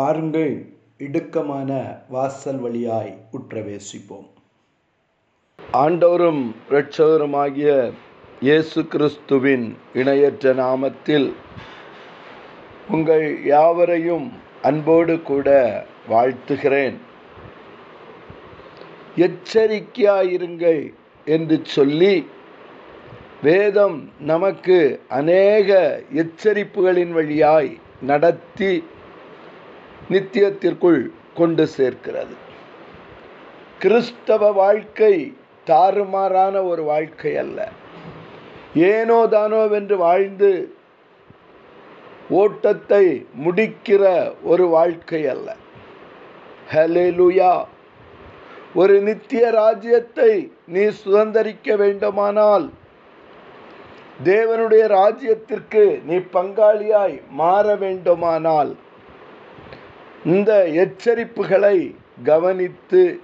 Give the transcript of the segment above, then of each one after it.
பாருங்கள் இடுக்கமான வாசல் வழியாய் உற்றவேசிப்போம். ஆண்டவரும் இரட்சகருமாகிய இயேசு கிறிஸ்துவின் இணையற்ற நாமத்தில் உங்கள் யாவரையும் அன்போடு கூட வாழ்த்துகிறேன். எச்சரிக்கையாயிருங்கள் என்று சொல்லி வேதம் நமக்கு அநேக எச்சரிப்புகளின் வழியாய் நடத்தி நித்தியத்திற்குள் கொண்டு சேர்க்கிறது. கிறிஸ்தவ வாழ்க்கை தாறுமாறான ஒரு வாழ்க்கை அல்ல. ஏனோ தானோ வென்று வாழ்ந்து ஓட்டத்தை முடிக்கிற ஒரு வாழ்க்கை அல்ல. ஹலெலுயா ஒரு நித்திய ராஜ்யத்தை நீ சுதந்திரிக்க வேண்டுமானால் தேவனுடைய ராஜ்யத்திற்கு நீ பங்காளியாய் மாற வேண்டுமானால் இந்த எச்சரிப்புகளை கவனித்து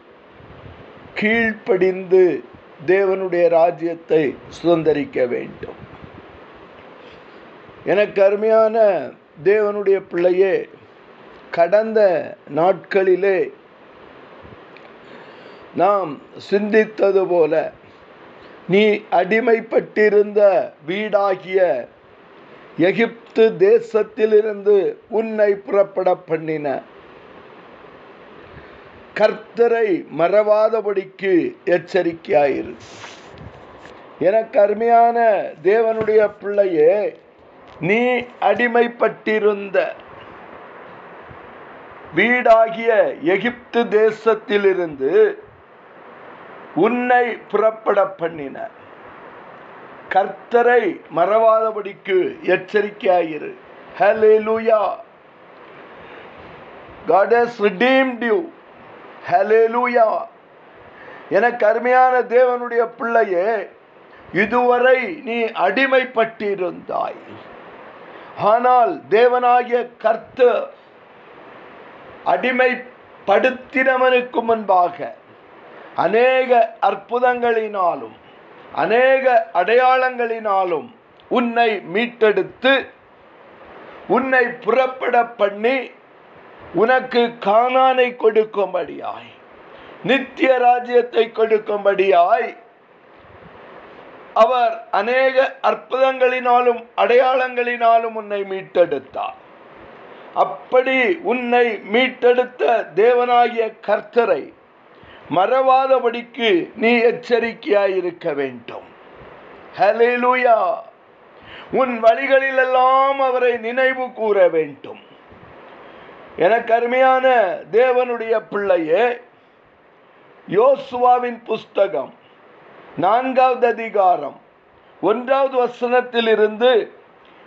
கீழ்ப்படிந்து தேவனுடைய ராஜ்யத்தை சுதந்திரிக்க வேண்டும். எனக்கு அருமையான தேவனுடைய பிள்ளையே கடந்த நாட்களிலே நாம் சிந்தித்தது போல நீ அடிமைப்பட்டிருந்த வீடாகிய எகிப்து தேசத்திலிருந்து உன்னை புறப்பட பண்ணின. கர்த்தரை மறவாதபடிக்கு எச்சரிக்கையாயிரு. எனக்கு அருமையான தேவனுடைய பிள்ளையே நீ அடிமைப்பட்டிருந்த வீடாகிய எகிப்து தேசத்திலிருந்து உன்னை புறப்பட பண்ணின. கர்த்தரை மறவாதபடிக்கு எச்சரிக்கையாயிரு. ஹலேலூயா God has redeemed you. ஹலேலூயா எனக்கு அருமையான தேவனுடைய பிள்ளையே இதுவரை நீ அடிமைப்பட்டிருந்தாய். ஆனால் தேவனாகிய கர்த்தர் அடிமைப்படுத்தினவனுக்கு முன்பாக அநேக அற்புதங்களினாலும் அநேக அடையாளங்களினாலும் உன்னை மீட்டெடுத்து உன்னை புறப்பட பண்ணி உனக்கு காணானை கொடுக்கும்படியாய் நித்திய ராஜ்யத்தை கொடுக்கும்படியாய் அவர் அநேக அற்புதங்களினாலும் அடையாளங்களினாலும் உன்னை மீட்டெடுத்தார். அப்படி உன்னை மீட்டெடுத்த தேவனாகிய கர்த்தரை மறவாதபடிக்கு நீ எச்சரிக்கையாயிருக்க வேண்டும். ஹலேலூயா உன் வழிகளிலெல்லாம் அவரை நினைவு கூற வேண்டும். எனக்கு அருமையான தேவனுடைய பிள்ளையே யோசுவாவின் புஸ்தகம் நான்காவது அதிகாரம் ஒன்றாவது வசனத்திலிருந்து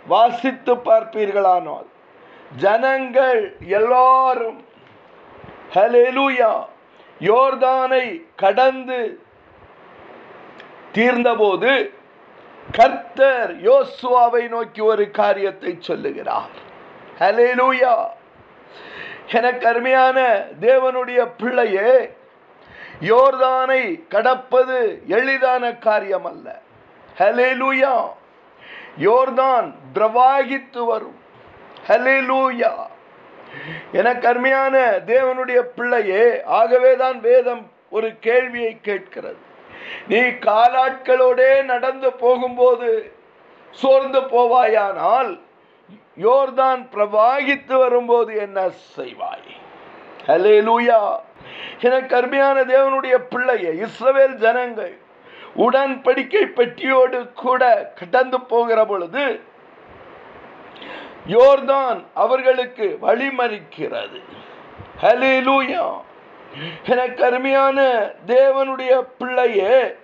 வாசித்து பார்ப்பீர்களானால் ஜனங்கள் எல்லாரும் ஹலேலூயா யோர்தானை கடந்து தீர்ந்தபோது கர்த்தர் யோசுவாவை நோக்கி ஒரு காரியத்தை சொல்லுகிறார். ஹலேலூயா எனக்கு அருமையான தேவனுடைய பிள்ளையே யோர்தானை கடப்பது எளிதான காரியம் அல்ல ஹலேலூயா யோர்தான் பிரவாகித்து வரும். ஹலேலூயா எனக்கு அருமையான தேவனுடைய பிள்ளையே ஆகவேதான் வேதம் ஒரு கேள்வியை கேட்கிறது. நீ காலாட்களோடே நடந்து போகும்போது சோர்ந்து போவாயானால் யோர்தான் பிரவாகித்து வரும்போது என்ன செய்வாய்? ஹலே லூயா என அருமையான தேவனுடைய பிள்ளையை இஸ்ரவேல் ஜனங்கள் உடன்படிக்கை பெட்டியோடு கூட கடந்து போகிற பொழுது யோர்தான் அவர்களுக்கு வழிமறிக்கிறது. ஹலே என கருமையான தேவனுடைய பிள்ளையே.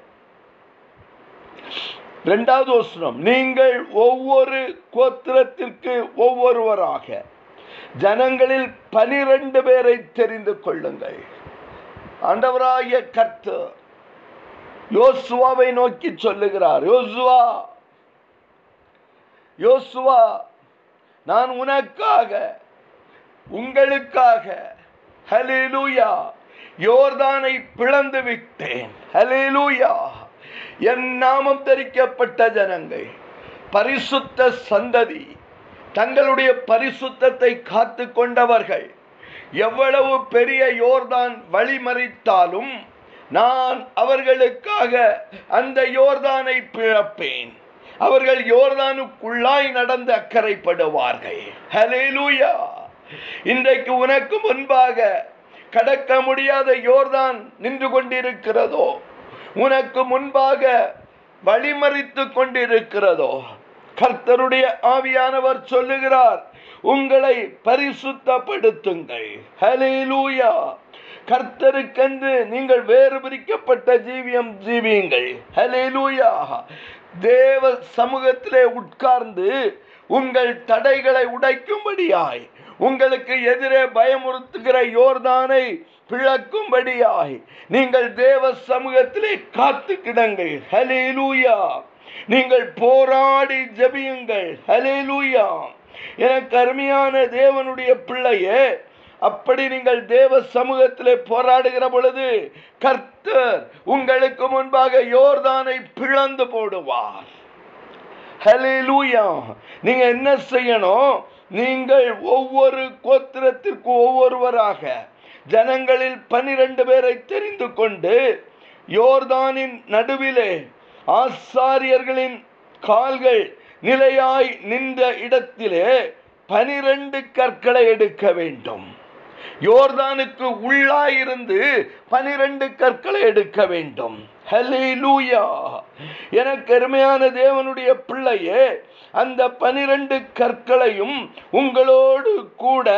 இரண்டாவது வசனம் நீங்கள் ஒவ்வொரு கோத்திரத்திற்கு ஒவ்வொருவராக ஜனங்களில் பனிரெண்டு பேரை தெரிந்து கொள்ளுங்கள். ஆண்டவராகிய கர்த்தர் யோசுவாவை நோக்கி சொல்லுகிறார். யோசுவா யோசுவா நான் உனக்காக உங்களுக்காக ஹலிலூயா யோர்தானை பிளந்து விட்டேன். ஹலேலூயா என் நாமம் தரிக்கப்பட்ட ஜனங்கள் பரிசுத்த சந்ததி தங்களுடைய பரிசுத்தத்தை காத்து கொண்டவர்கள் எவ்வளவு பெரிய யோர்தான் வழிமறித்தாலும் நான் அவர்களுக்காக அந்த யோர்தானை பிழப்பேன். அவர்கள் யோர்தானுக்குள்ளாய் நடந்து அக்கறைப்படுவார்கள். ஹலேலூயா இன்றைக்கு உனக்கு முன்பாக கடக்க முடியாத யோர்தான் நின்று கொண்டிருக்கிறதோ உனக்கு முன்பாக வழிமறித்து கொண்டிருக்கிறதோ கர்த்தருடைய ஆவியானவர் சொல்லுகிறார் உங்களை பரிசுத்தப்படுத்துங்கள். ஹலேலூயா கர்த்தருக்கென்று நீங்கள் வேறு பிரிக்கப்பட்ட ஜீவியம் ஜீவியுங்கள். ஹலேலூயா தேவ சமூகத்திலே உட்கார்ந்து உங்கள் தடைகளை உடைக்கும்படியாய் உங்களுக்கு எதிரே பயமுறுத்துகிற யோர்தானை பிளக்கும்படியாய் நீங்கள் தேவ சமூகத்திலே காத்து கிடங்கள். ஹலேலூயா நீங்கள் போராடி ஜபியுங்கள். ஹலிலூயா எனக்கு அருமையான தேவனுடைய பிள்ளையே அப்படி நீங்கள் தேவ சமூகத்திலே போராடுகிற பொழுது கர்த்தர் உங்களுக்கு முன்பாக யோர்தானை பிளந்து போடுவார். நீங்க என்ன செய்யணும்? நீங்கள் ஒவ்வொரு கோத்திரத்திற்கு ஒவ்வொருவராக ஜனங்களில் பனிரெண்டு பேரை தெரிந்து கொண்டு யோர்தானின் நடுவிலே ஆசாரியர்களின் கால்கள் நிலையாய் நின்ற இடத்திலே பனிரெண்டு கற்களை எடுக்க வேண்டும். யோர்தானுக்கு உள்ளாயிருந்து பனிரெண்டு கற்களை எடுக்க வேண்டும். எனக்கு அருமையான தேவனுடைய பிள்ளையே அந்த பனிரெண்டு கற்களையும் உங்களோடு கூட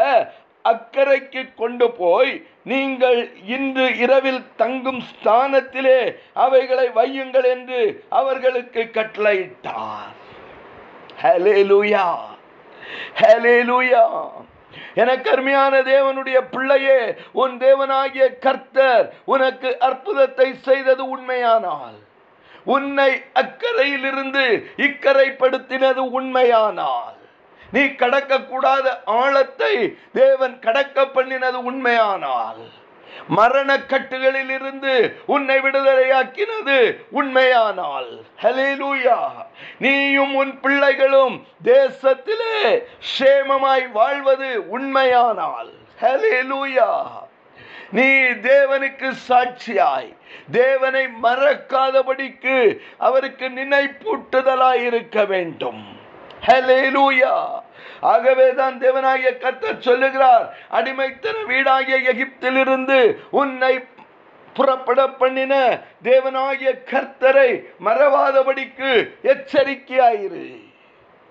அக்கறைக்கு கொண்டு போய் நீங்கள் இன்று இரவில் தங்கும் ஸ்தானத்திலே அவைகளை வையுங்கள் என்று அவர்களுக்கு கட்டளையிட்டார். ஹலேலூயா ஹலேலூயா எனக்கு அருமையான தேவனுடைய பிள்ளையே உன் தேவனாகிய கர்த்தர் உனக்கு அற்புதத்தை செய்தது உண்மையானால் உன்னை அக்கறையிலிருந்து இக்கரைப்படுத்தினது உண்மையானால். நீ கடக்கக்கூடாத ஆழத்தை தேவன் கடக்க பண்ணினது உண்மையானால். மரண கட்டுகளில் இருந்து உன்னை விடுதலையாக்கினது உண்மையானால். ஹலேலூயா நீயும் உன் பிள்ளைகளும் தேசத்திலே சேமமாய் வாழ்வது உண்மையானால். ஹலேலூயா நீ தேவனுக்கு சாட்சியாய் தேவனை மறக்காதபடிக்கு அவருக்கு நினைப்பூட்டுதலாய் இருக்க வேண்டும். ஹலேலூயா ஆகவே தான் தேவனாகிய கர்த்தர் சொல்லுகிறார் அடிமைத்தன வீடாகிய எகிப்திலிருந்து உன்னை புறப்பட பண்ணின தேவனாகிய கர்த்தரை மறவாதபடிக்கு எச்சரிக்கையாயிரு.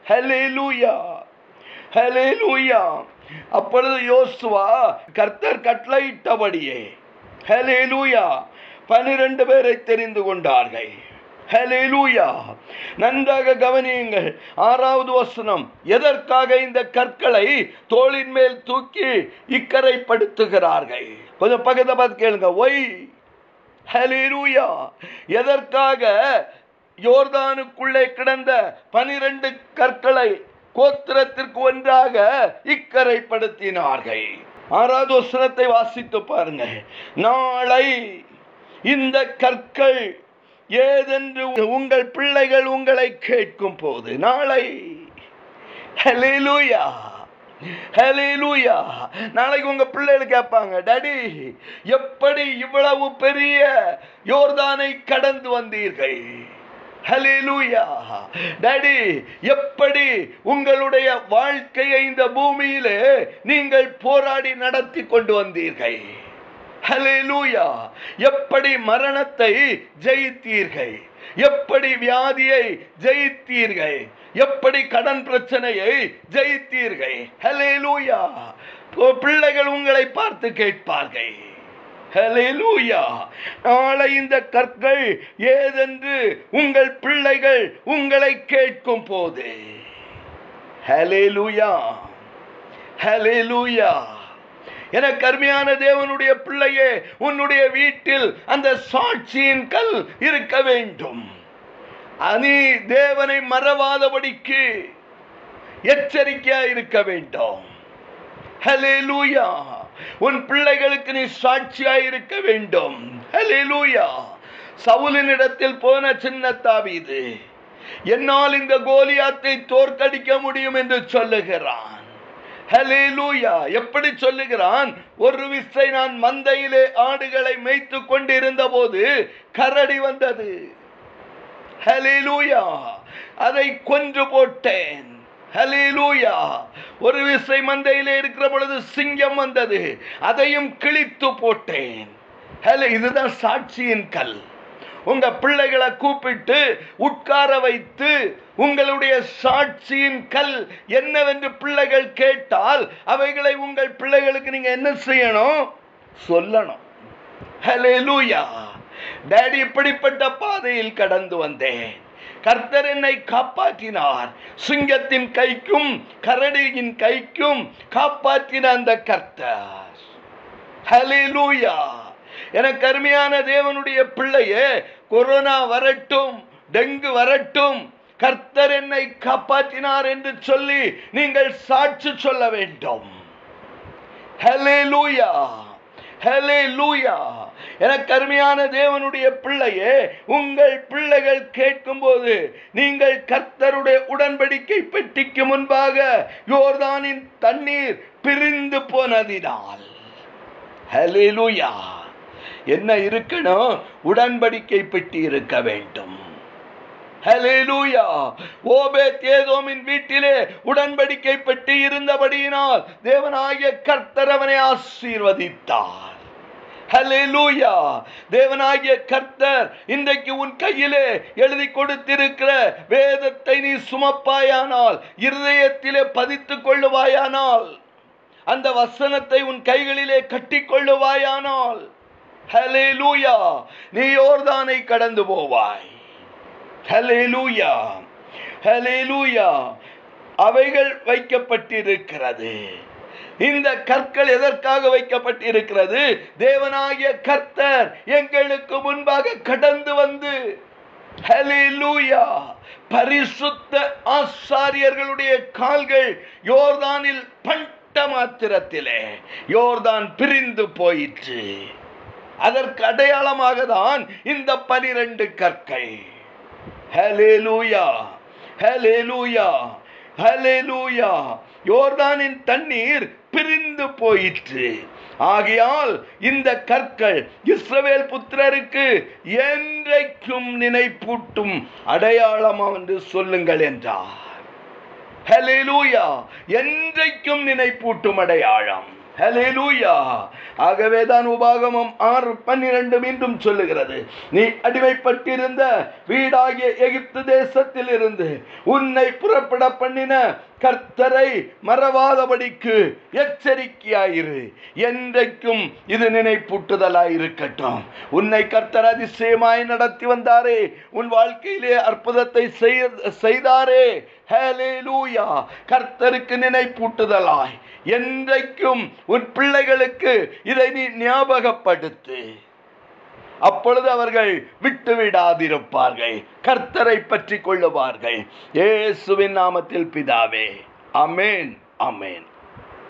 ஹலே லூயா அப்பொழுது யோசுவா கர்த்தர் கட்டளையிட்டபடியே. ஹலேலூயா பனிரெண்டு பேரை தெரிந்து கொண்டார்கள். ஹலேலூயா நன்றாக கவனியுங்கள். ஆறாவது வசனம். எதற்காக இந்த கற்களை தோளின் மேல் தூக்கி இக்கரைப்படுத்துகிறார்கள்? கொஞ்சம் பக்கத்தை பார்த்து கேளுங்க. ஒய் ஹலேலூயா எதற்காக யோர்தானுக்குள்ளே கிடந்த பனிரெண்டு கற்களை கோத்திரத்திற்கு ஒன்றாக இக்கரைப்படுத்தினார்கள்? ஆறாவது வசனத்தை வாசித்து பாருங்க நாளை இந்த கற்கள் ஏதென்று உங்கள் பிள்ளைகள் உங்களை கேட்கும் போது நாளை ஹலிலூயா ஹலேலூயா நாளைக்கு உங்க பிள்ளைகள் கேட்பாங்க டாடி எப்படி இவ்வளவு பெரிய யோர்தானை கடந்து வந்தீர்கள்? ஹலேலூயா டாடி எப்படி உங்களுடைய வாழ்க்கையை இந்த பூமியிலே நீங்கள் போராடி நடத்தி கொண்டு வந்தீர்கள்? ஹலெலூயா எப்படி மரணத்தை ஜெயித்தீர்கள்? எப்படி வியாதியை ஜெயித்தீர்கள்? எப்படி கடன் பிரச்சனையை ஜெயித்தீர்கள்? ஹலெலூயா பிள்ளைகள் உங்களை பார்த்து கேட்பார்கள். ஹலேலூயா நாளை இந்த கற்கள் ஏதென்று உங்கள் பிள்ளைகள் உங்களை கேட்கும் போது. ஹலேலூயா ஹலேலூயா என கருமையான தேவனுடைய பிள்ளையே உன்னுடைய வீட்டில் அந்த சாட்சியின் கல் இருக்க வேண்டும். அனி தேவனை மறவாதபடிக்கு எச்சரிக்கையா இருக்க வேண்டும். ஹலே லூயா உன் பிள்ளைகளுக்கு நீ சாட்சியாய் இருக்க வேண்டும். ஹலேலூயா சவுலின் இடத்தில் போன சின்ன தாவீது என்னால் இந்த கோலியாத்தை தோற்கடிக்க முடியும் என்று சொல்லுகிறான். ஹalleluya எப்படி சொல்லுகிறான்? ஒரு விசை நான் மந்தையிலே ஆடுகளை மேய்த்து கொண்டிருந்த போது கரடி வந்தது. ஹalleluya அதை கொன்று போட்டேன். ஹalleluya ஒரு விசை மந்தையிலே இருக்கிற பொழுது சிங்கம் வந்தது. அதையும் கிழித்து போட்டேன். ஹலே இதுதான் சாட்சியின் கல். உங்க பிள்ளைகளை கூப்பிட்டு உட்கார வைத்து உங்களுடைய சாட்சியின் கல் என்னவென்று பிள்ளைகள் கேட்டால் அவைகளை உங்கள் பிள்ளைகளுக்கு நீங்க என்ன செய்யணும்? சொல்லணும். ஹலே லூயா டேடி இப்படிப்பட்ட பாதையில் கடந்து வந்தேன். கர்த்தர் என்னை காப்பாற்றினார். சிங்கத்தின் கைக்கும் கரடியின் கைக்கும் காப்பாற்றின அந்த கர்த்தர். லூயா எனக்கு அருமையான தேவனுடைய பிள்ளையே கொரோனா வரட்டும் டெங்கு வரட்டும் கர்த்தர் என்னை காப்பாற்றினார் என்று சொல்லி நீங்கள் சாட்சி சொல்ல வேண்டும். ஹalleluya ஹalleluya எனக்கு அருமையான தேவனுடைய பிள்ளையே உங்கள் பிள்ளைகள் கேட்கும்போது நீங்கள் கர்த்தருடைய உடன்படிக்கை பெட்டிக்கு முன்பாக யோர்தானின் தண்ணீர் பிரிந்து போனதினால். ஹலே லூயா என்ன இருக்கணும்? உடன்படிக்கை பெட்டி இருக்க வேண்டும் வீட்டிலே உடன்படிக்கை பெட்டி இருந்தபடியினால் தேவனாகிய கர்த்தர் அவனை ஆசீர்வதித்தார். ஹalleluya தேவனாகிய கர்த்தர் இன்றைக்கு உன் கையிலே எழுதி கொடுத்திருக்கிற வேதத்தை நீ சுமப்பாயானால் இருதயத்திலே பதித்துக் கொள்ளுவாயானால் அந்த வசனத்தை உன் கைகளிலே கட்டிக் கொள்ளுவாயானால் நீ யோர்தானை கடந்து போவாய். ஹalleluya ஹalleluya அவைகள் வைக்கப்பட்டிருக்கிறது. இந்த கற்கள் எதற்காக வைக்கப்பட்டிருக்கிறது? தேவனாகிய கர்த்தர் எங்களுக்கு முன்பாக கடந்து வந்து பரிசுத்த ஆசாரியர்களுடைய கால்கள் யோர்தானில் பண்ட மாத்திரத்திலே யோர்தான் பிரிந்து போயிற்று. அதற்கு அடையாளமாக தான் இந்த பனிரெண்டு கற்கள். ஹலேலூயா ஹலேலூயா ஹலேலூயா யோர்தானின் தண்ணீர் பிரிந்து போயிற்று. ஆகையால் இந்த கற்கள் இஸ்ரவேல் புத்திரருக்கு என்றைக்கும் நினைப்பூட்டும் அடையாளம் என்று சொல்லுங்கள் என்றார். ஹalleluya என்றைக்கும் நினைப்பூட்டும் அடையாளம். ஹalleluya ஆகவே தான் உபாகமம் ஆறு பன்னிரண்டு மீண்டும் சொல்லுகிறது. நீ அடிமைப்பட்டிருந்த வீடாகிய எகிப்து தேசத்தில் இருந்து உன்னை புறப்பட பண்ணின கர்த்தரை மறவாதபடிக்கு எச்சரிக்கையாயிரு. என்றைக்கும் இது நினைப்பூட்டுதலாய் இருக்கட்டும். உன்னை கர்த்தர் அதிசயமாய் நடத்தி வந்தாரே. உன் வாழ்க்கையிலே அற்புதத்தை செய்தாரே. ஹேலேலூயா கர்த்தருக்கு நினைப்பூட்டுதலாய். என்றைக்கும் உன் பிள்ளைகளுக்கு இதை நீ ஞாபகப்படுத்து. அப்பொழுது அவர்கள் விட்டுவிடாதிருப்பார்கள். கர்த்தரை பற்றி கொள்ளுவார்கள். இயேசுவின் நாமத்தில் பிதாவே. அமேன் அமேன்